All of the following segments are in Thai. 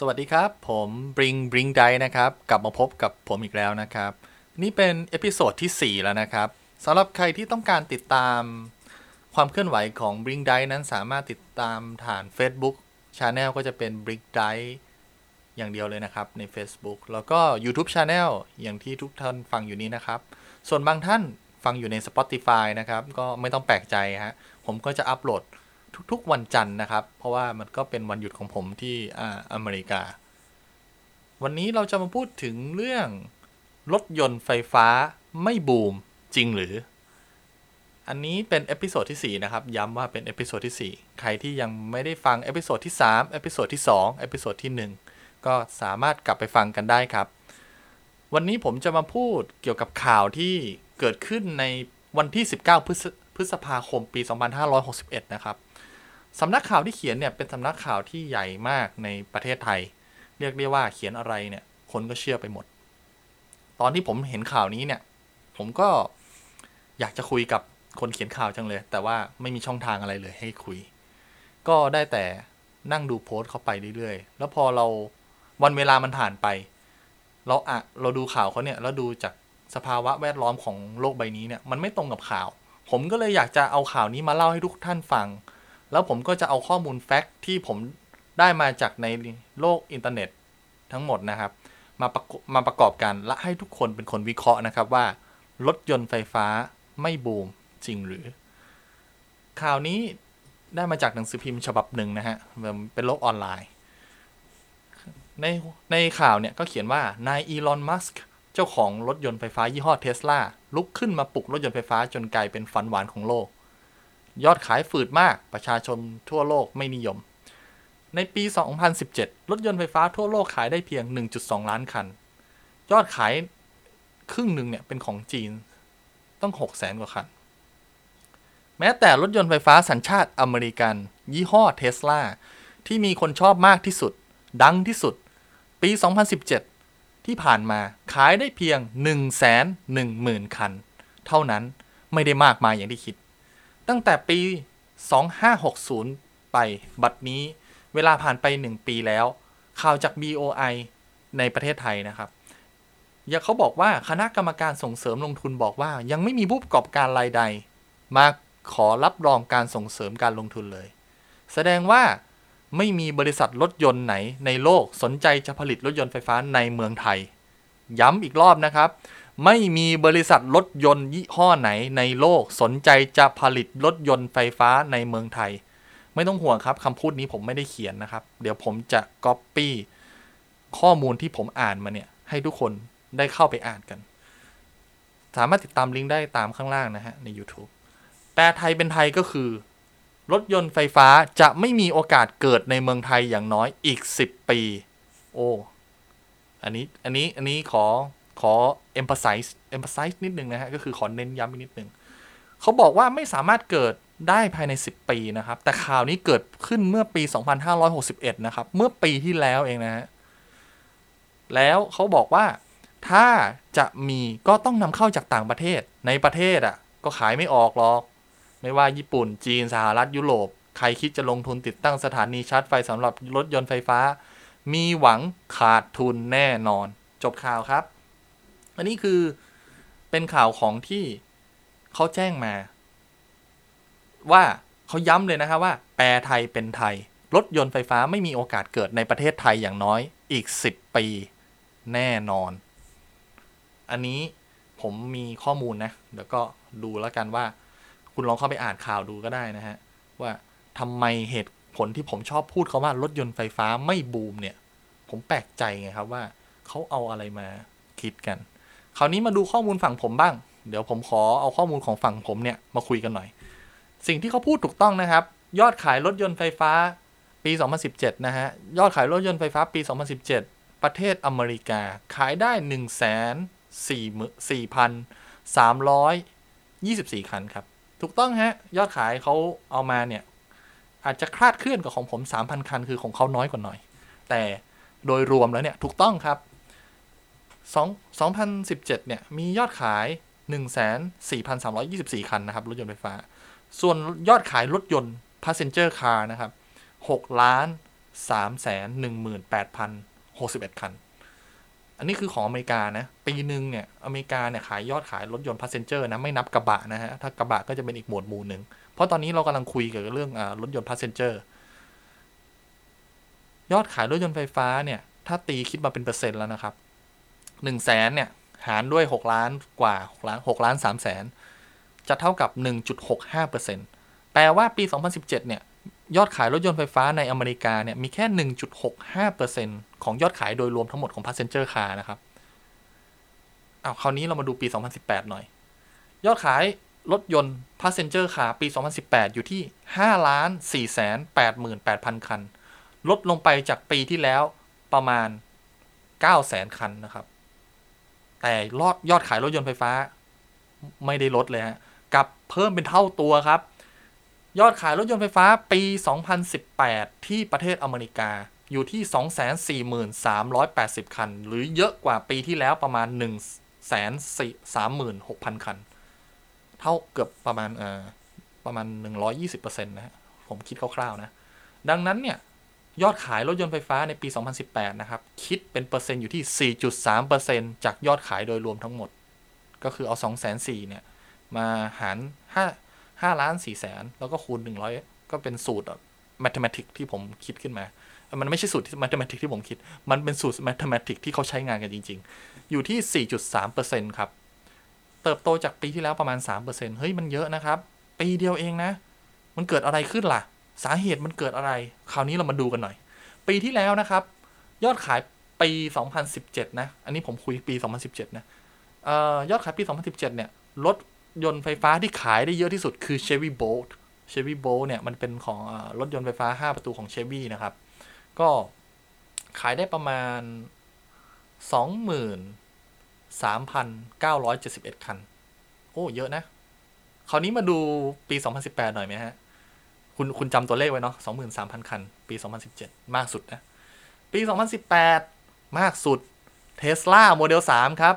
สวัสดีครับ ผมบริงบริงไดนะครับ กลับมาพบกับผมอีกแล้วนะครับ นี่เป็น episode ที่ 4 แล้วนะครับสำหรับใครที่ต้องการติดตามความเคลื่อนไหวของบริงไดนั้นสามารถติดตามผ่าน Facebook Channel ก็จะเป็นบริงไดอย่างเดียวเลยนะครับใน Facebook แล้วก็ YouTube Channel อย่างที่ทุกท่านฟังอยู่นี้นะครับ ส่วนบางท่านฟังอยู่ใน Spotify นะครับ ก็ไม่ต้องแปลกใจฮะผมก็จะอัปโหลด ทุกๆวันจันทร์นะครับ เพราะว่ามันก็เป็นวันหยุดของผมที่อ่าอเมริกา วันนี้เราจะมาพูดถึงเรื่องรถยนต์ไฟฟ้าไม่บูมจริงหรือ อันนี้เป็น episode ที่ 4 นะครับ ย้ำว่าเป็น episode ที่ 4 ใครที่ยังไม่ได้ฟัง episode ที่3 episode ที่2 episode ที่ 1 ก็สามารถกลับไปฟังกันได้ครับ วันนี้ผมจะมาพูดเกี่ยวกับข่าวที่เกิดขึ้นในวันที่ 19 พฤษพฤษภาคมปี 2561 นะครับ สำนักข่าวที่เขียนเนี่ยเป็นสำนักข่าวที่ใหญ่มากในประเทศไทย เรียกได้ว่าเขียนอะไรเนี่ย คนก็เชื่อไปหมด ตอนที่ผมเห็นข่าวนี้เนี่ย ผมก็อยากจะคุยกับคนเขียนข่าวจังเลย แต่ว่าไม่มีช่องทางอะไรเลยให้คุย ก็ได้แต่นั่งดูโพสต์เขาไปเรื่อยๆ แล้วพอเราวันเวลามันผ่านไป เราอะเราดูข่าวเขาเนี่ยแล้วดูจากสภาวะแวดล้อมของโลกใบนี้เนี่ย มันไม่ตรงกับข่าว ผมก็เลยอยากจะเอาข่าวนี้มาเล่าให้ทุกท่านฟัง แล้วผมก็จะเอาข้อมูล fact ที่ผมได้มาจากในโลกอินเทอร์เน็ตทั้งหมดนะครับ มาประกอบมาประกอบกันและให้ทุกคนเป็นคนวิเคราะห์นะครับว่ารถยนต์ไฟฟ้าไม่บูมจริงหรือ ข่าวนี้ได้มาจากหนังสือพิมพ์ฉบับหนึ่งนะฮะเป็นโลกออนไลน์ ในในข่าวเนี่ยก็เขียนว่านายอีลอนมัสก์เจ้าของรถยนต์ไฟฟ้ายี่ห้อเทสลาลุกขึ้นมาปลุกรถยนต์ไฟฟ้าจนกลายเป็นฝันหวานของโลก ยอดขายฝืดมาก ประชาชนทั่วโลกไม่นิยม ในปี 2017 รถยนต์ไฟฟ้าทั่วโลกขายได้เพียง 1.2 ล้านคัน ยอดขายครึ่งหนึ่งเนี่ยเป็นของจีน ต้อง6 0 0แสนกว่าคัน แม้แต่รถยนต์ไฟฟ้าสัญชาติอเมริกัน ยี่ห้อเทสลาที่มีคนชอบมากที่สุด ดังที่สุด ปี 2017 ที่ผ่านมาขายได้เพียง 1 1 0 0 0 0 คัน เท่านั้นไม่ได้มากมายอย่างที่คิด ตั้งแต่ปี 2560 ไปบัดนี้เวลาผ่านไป 1 ปีแล้ว ข่าวจาก BOI ในประเทศไทยนะครับอย่าเขาบอกว่าคณะกรรมการส่งเสริมลงทุนบอกว่า ยังไม่มีผู้ประกอบการรายใด มาขอรับรองการส่งเสริมการลงทุนเลย แสดงว่าไม่มีบริษัทรถยนต์ไหนในโลกสนใจจะผลิตรถยนต์ไฟฟ้าในเมืองไทย ย้ำอีกรอบนะครับ ไม่มีบริษัทรถยนต์ยี่ห้อไหนในโลกสนใจจะผลิตรถยนต์ไฟฟ้าในเมืองไทย ไม่ต้องห่วงครับคำพูดนี้ผมไม่ได้เขียนนะครับ เดี๋ยวผมจะก๊อปปี้ข้อมูลที่ผมอ่านมาเนี่ย ให้ทุกคนได้เข้าไปอ่านกัน สามารถติดตามลิงก์ได้ตามข้างล่างนะฮะ ใน YouTube แปลไทยเป็นไทยก็คือ รถยนต์ไฟฟ้าจะไม่มีโอกาสเกิดในเมืองไทยอย่างน้อยอีก 10 ปี โอ้ อันนี้ อันนี้ อันนี้ขอ ขอ emphasize emphasize นิดนึงนะฮะ ก็คือขอเน้นย้ำอีกนิดนึง เขาบอกว่าไม่สามารถเกิดได้ภายใน 10 ปีนะครับ แต่ข่าวนี้เกิดขึ้นเมื่อปี 2561 นะครับ เมื่อปีที่แล้วเองนะฮะ แล้วเขาบอกว่าถ้าจะมีก็ต้องนำเข้าจากต่างประเทศ ในประเทศอะ่ะ ก็ขายไม่ออกหรอก ไม่ว่าญี่ปุ่น จีน สหรัฐ ยุโรป ใครคิดจะลงทุนติดตั้งสถานีชาร์จไฟสำหรับรถยนต์ไฟฟ้า มีหวังขาดทุนแน่นอน จบข่าวครับ อันนี้คือเป็นข่าวของที่เขาแจ้งมา ว่าเขาย้ำเลยนะครับว่า แปลไทยเป็นไทย รถยนต์ไฟฟ้าไม่มีโอกาสเกิดในประเทศไทยอย่างน้อยอีก 10 ปีแน่นอน อันนี้ผมมีข้อมูลนะเดี๋ยวก็ดูแล้วกันว่า คุณลองเข้าไปอ่านข่าวดูก็ได้นะฮะ ว่าทำไมเหตุผลที่ผมชอบพูดเขาว่ารถยนต์ไฟฟ้าไม่บูมเนี่ย ผมแปลกใจไงครับว่าเขาเอาอะไรมาคิดกัน คราวนี้มาดูข้อมูลฝั่งผมบ้าง เดี๋ยวผมขอเอาข้อมูลของฝั่งผมเนี่ยมาคุยกันหน่อย สิ่งที่เขาพูดถูกต้องนะครับ ยอดขายรถยนต์ไฟฟ้าปี 2017 นะฮะ ยอดขายรถยนต์ไฟฟ้าปี 2017 ประเทศอเมริกา ขายได้ 1 4 4 3 24 คันครับ ถูกต้องฮะ ยอดขายเขาเอามาเนี่ย อาจจะคลาดเคลื่อนกับของผม 3,000 คัน คือของเขาน้อยกว่าหน่อย แต่โดยรวมแล้วเนี่ย ถูกต้องครับ 2 2017 เนี่ย มียอดขาย 14,324 คันนะครับ รถยนต์ไฟฟ้า ส่วนยอดขายรถยนต์ passenger car นะครับ6ล้าน318,061 คัน อันนี้คือของอเมริกานะ ปีหนึ่งเนี่ย อเมริกาเนี่ยขายยอดขายรถยนต์ passenger นะ ไม่นับกระบะนะฮะ ถ้ากระบะก็จะเป็นอีกหมวดหมู่หนึ่ง เพราะตอนนี้เรากำลังคุยเกี่ยวกับเรื่องอรถยนต์ passenger ยอดขายรถยนต์ไฟฟ้าเนี่ย ถ้าตีคิดมาเป็นเปอร์เซ็นต์แล้วนะครับ หนึ่งแสนเนี่ย หารด้วย6ล้านกว่า6ล้าน6ล้าน3แสนจะเท่ากับ1.65%แปลว่าปี2017เจ็ดเนี่ย ยอดขายรถยนต์ไฟฟ้าในอเมริกาเนี่ย มีแค่1.65%ของยอดขายโดยรวมทั้งหมดของ passenger car นะครับเอาคราวนี้เรามาดูปี 2018 หน่อย ยอดขายรถยนต์ passenger car ปี 2018 อยู่ที่5ล้าน4แสน88,000 คัน ลดลงไปจากปีที่แล้วประมาณ 9 แสนคันนะครับ แต่ยอดยอดขายรถยนต์ไฟฟ้า ไม่ได้ลดเลยฮะกับเพิ่มเป็นเท่าตัวครับ ยอดขายรถยนต์ไฟฟ้าปี 2018 ที่ประเทศอเมริกาอยู่ที่ 243,80 คัน หรือเยอะกว่าปีที่แล้วประมาณ 136,000 คัน เท่าเกือบประมาณเอ่อประมาณ 120%นะผมคิดคร่าวๆนะ ดังนั้นเนี่ย ยอดขายรถยนต์ไฟฟ้าในปี 2018 นะครับ คิดเป็นเปอร์เซ็นต์อยู่ที่ 4.3%จากยอดขายโดยรวมทั้งหมด ก็คือเอา 2 4 0 0 0เนี่ย มาหาร 5 5ล้าน4แสน แล้วก็คูณ 100 ก็เป็นสูตร mathematics ที่ผมคิดขึ้นมา มันไม่ใช่สูตร mathematics ที่ผมคิด มันเป็นสูตร mathematics ที่เขาใช้งานกันจริง ๆ อยู่ที่ 4.3%ครับ เติบโตจากปีที่แล้วประมาณ 3%เฮ้ย มันเยอะนะครับ ปีเดียวเองนะ มันเกิดอะไรขึ้นล่ะ สาเหตุมันเกิดอะไร คราวนี้เรามาดูกันหน่อย ปีที่แล้วนะครับ ยอดขายปี 2017 นะ อันนี้ผมคุยปี 2017 นะเอ่อยอดขายปี 2017 เนี่ย รถยนต์ไฟฟ้าที่ขายได้เยอะที่สุดคือ Chevy Bolt Chevy Bolt เนี่ย มันเป็นของรถยนต์ไฟฟ้า 5 ประตูของ Chevy นะครับ ก็ขายได้ประมาณ 23,971 คัน โอ้ เยอะนะ คราวนี้มาดูปี 2018 หน่อยไหมฮะ คุณคุณจำตัวเลขไว้เนาะ23,000คัน ปี2017มากสุดนะ ปี2018มากสุด Tesla Model 3ครับ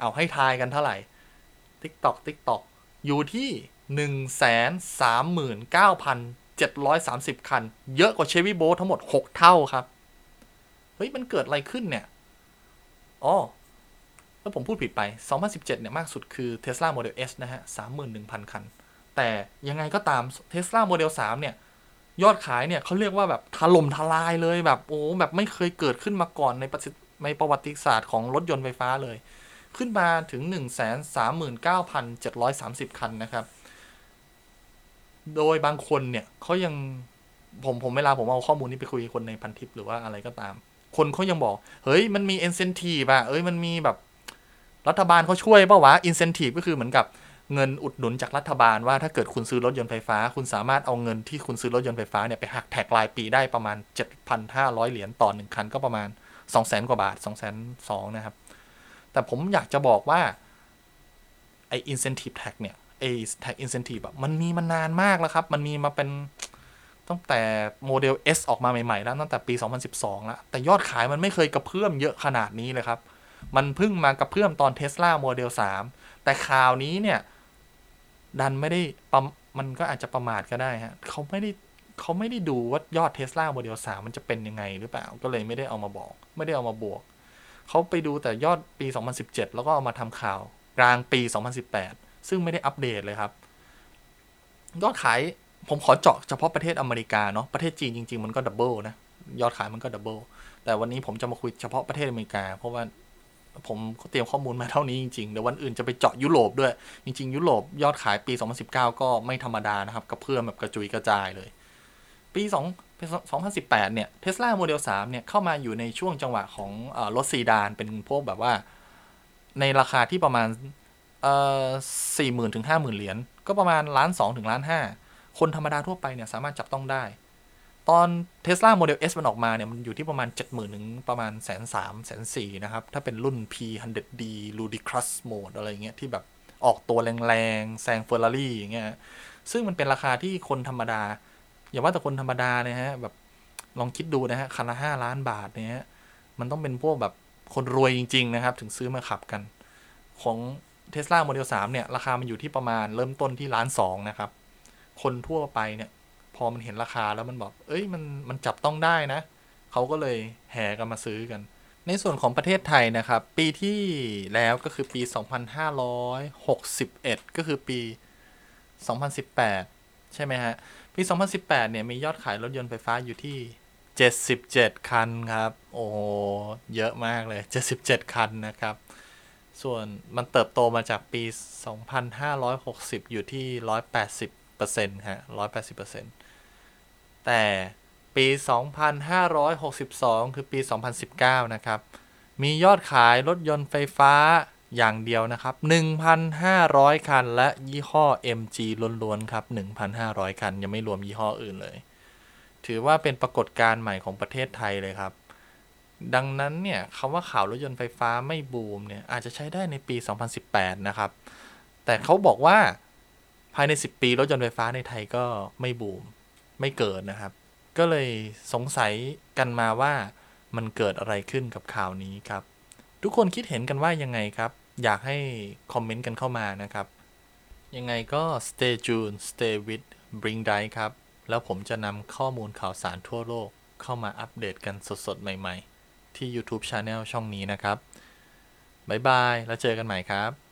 เอาให้ทายกันเท่าไหร่ TikTok TikTok อยู่ที่139,730คัน เยอะกว่า Chevy b o ทั้งหมด6เท่าครับ เฮ้ย มันเกิดอะไรขึ้นเนี่ย อ๋อแล้วผมพูดผิดไป 2017 เนี่ย มากสุดคือ Tesla Model S นะฮะ 31,000 คัน แต่ยังไงก็ตาม Tesla Model 3 เนี่ย ยอดขายเนี่ยเขาเรียกว่าแบบถล่มทลายเลยแบบโอ้แบบไม่เคยเกิดขึ้นมาก่อนในประในประวัติศาสตร์ของรถยนต์ไฟฟ้าเลย ขึ้นมาถึง 139,730 คันนะครับ โดยบางคนเนี่ยเขายังผมผมเวลาผมเอาข้อมูลนี้ไปคุยกับคนในพันทิปหรือว่าอะไรก็ตาม คนเขายังบอก เฮ้ยมันมี incentive อะเอ้ยมันมีแบบรัฐบาลเขาช่วยเปล่าวะ incentive ก็คือเหมือนกับ เงินอุดหนุนจากรัฐบาลว่าถ้าเกิดคุณซื้อรถยนต์ไฟฟ้า คุณสามารถเอาเงินที่คุณซื้อรถยนต์ไฟฟ้าเนี่ยไปหักแท็กรายปีได้ประมาณ 7,500 เหรียญต่อหนึ่งคันก็ประมาณ 200,000 กว่าบาท2,200นะครับ แต่ผมอยากจะบอกว่า ไอ้ incentive tax เนี่ยไอ้ tax incentive อะมันมีมานานมากแล้วครับ มันมีมาเป็นตั้งแต่โมเดล S ออกมาใหม่ ๆ แล้วตั้งแต่ปี 2012 แล้ว แต่ยอดขายมันไม่เคยกระเพื่อมเยอะขนาดนี้เลยครับ มันเพิ่งมากระเพื่อมตอน Tesla Model 3 แต่ข่าวนี้เนี่ย ดันไม่ได้ปมันก็อาจจะประมาทก็ได้ฮะเขาไม่ได้เขาไม่ได้ดูว่ายอด Tesla Model 3มันจะเป็นยังไงหรือเปล่า ก็เลยไม่ได้เอามาบอก ไม่ได้เอามาบวก เขาไปดูแต่ยอดปี 2017 แล้วก็เอามาทำข่าวกลางปี 2018 ซึ่งไม่ได้อัปเดตเลยครับ ยอดขายผมขอเจาะเฉพาะประเทศอเมริกาเนาะประเทศจีนจริง ๆ มันก็ double นะ ยอดขายมันก็ double แต่วันนี้ผมจะมาคุยเฉพาะประเทศอเมริกา เพราะว่า ผมเตรียมข้อมูลมาเท่านี้จริงๆ เดี๋ยววันอื่นจะไปเจาะยุโรปด้วย จริง ๆ ยุโรปยอดขายปี 2019 ก็ไม่ธรรมดานะครับกระเพื่อมแบบกระจุยกระจายเลย ปี2 2018 เนี่ย Tesla Model 3เนี่ย เข้ามาอยู่ในช่วงจังหวะของอรถซีดานเป็นพวกแบบว่า ในราคาที่ประมาณเอ่อสี่หมื่นถึงห้าหมื่นเหรียญก็ประมาณล้านสองถึงล้านห้าคนธรรมดาทั่วไปเนี่ยสามารถจับต้องได้ ตอน Tesla Model S มันออกมาเนี่ยมันอยู่ที่ประมาณ 70,000ถึงประมาณแสนสามแสนสี่นะครับ ถ้าเป็นรุ่น P100D Ludicrous Mode อะไรเงี้ยที่แบบออกตัวแรงๆ แซง Ferrari อย่างเงี้ยซึ่งมันเป็นราคาที่คนธรรมดา อย่าว่าแต่คนธรรมดาเลยฮะ แบบลองคิดดูนะฮะ คันละห้าล้านบาทเนี่ยมันต้องเป็นพวกแบบคนรวยจริง ๆ นะครับ ถึงซื้อมาขับกัน ของ Tesla Model 3 เนี่ย ราคามันอยู่ที่ประมาณเริ่มต้นที่ล้านสองนะครับ คนทั่วไปเนี่ย พอมันเห็นราคาแล้วมันบอก เอ้ยมันมันจับต้องได้นะ เขาก็เลยแห่กันมาซื้อกัน ในส่วนของประเทศไทยนะครับ ปีที่แล้วก็คือปี 2561 ก็คือปี 2018 ใช่ไหมฮะ ปี 2018 เนี่ย มียอดขายรถยนต์ไฟฟ้าอยู่ที่ 77 คันครับ โอ้เยอะมากเลย 77 คันนะครับ ส่วนมันเติบโตมาจากปี 2560 อยู่ที่ 180%ฮะ180% แต่ปี 2562 คือปี 2019 นะครับ มียอดขายรถยนต์ไฟฟ้าอย่างเดียวนะครับ 1,500 คัน และยี่ห้อ MG ล้วนๆ ครับ 1,500 คัน ยังไม่รวมยี่ห้ออื่นเลย ถือว่าเป็นปรากฏการณ์ใหม่ของประเทศไทยเลยครับ ดังนั้นเนี่ยคำว่าข่าวรถยนต์ไฟฟ้าไม่บูมเนี่ยอาจจะใช้ได้ในปี 2018 นะครับ แต่เขาบอกว่าภายใน 10 ปีรถยนต์ไฟฟ้าในไทยก็ไม่บูม ไม่เกิดนะครับ ก็เลยสงสัยกันมาว่ามันเกิดอะไรขึ้นกับข่าวนี้ครับ ทุกคนคิดเห็นกันว่ายังไงครับ อยากให้คอมเมนต์กันเข้ามานะครับ ยังไงก็ stay tuned stay with bring d i ครับ แล้วผมจะนำข้อมูลข่าวสารทั่วโลกเข้ามาอัปเดตกันสดๆ ใหม่ๆ ที่ YouTube Channel ช่องนี้นะครับ บ๊ายบาย แล้วเจอกันใหม่ครับ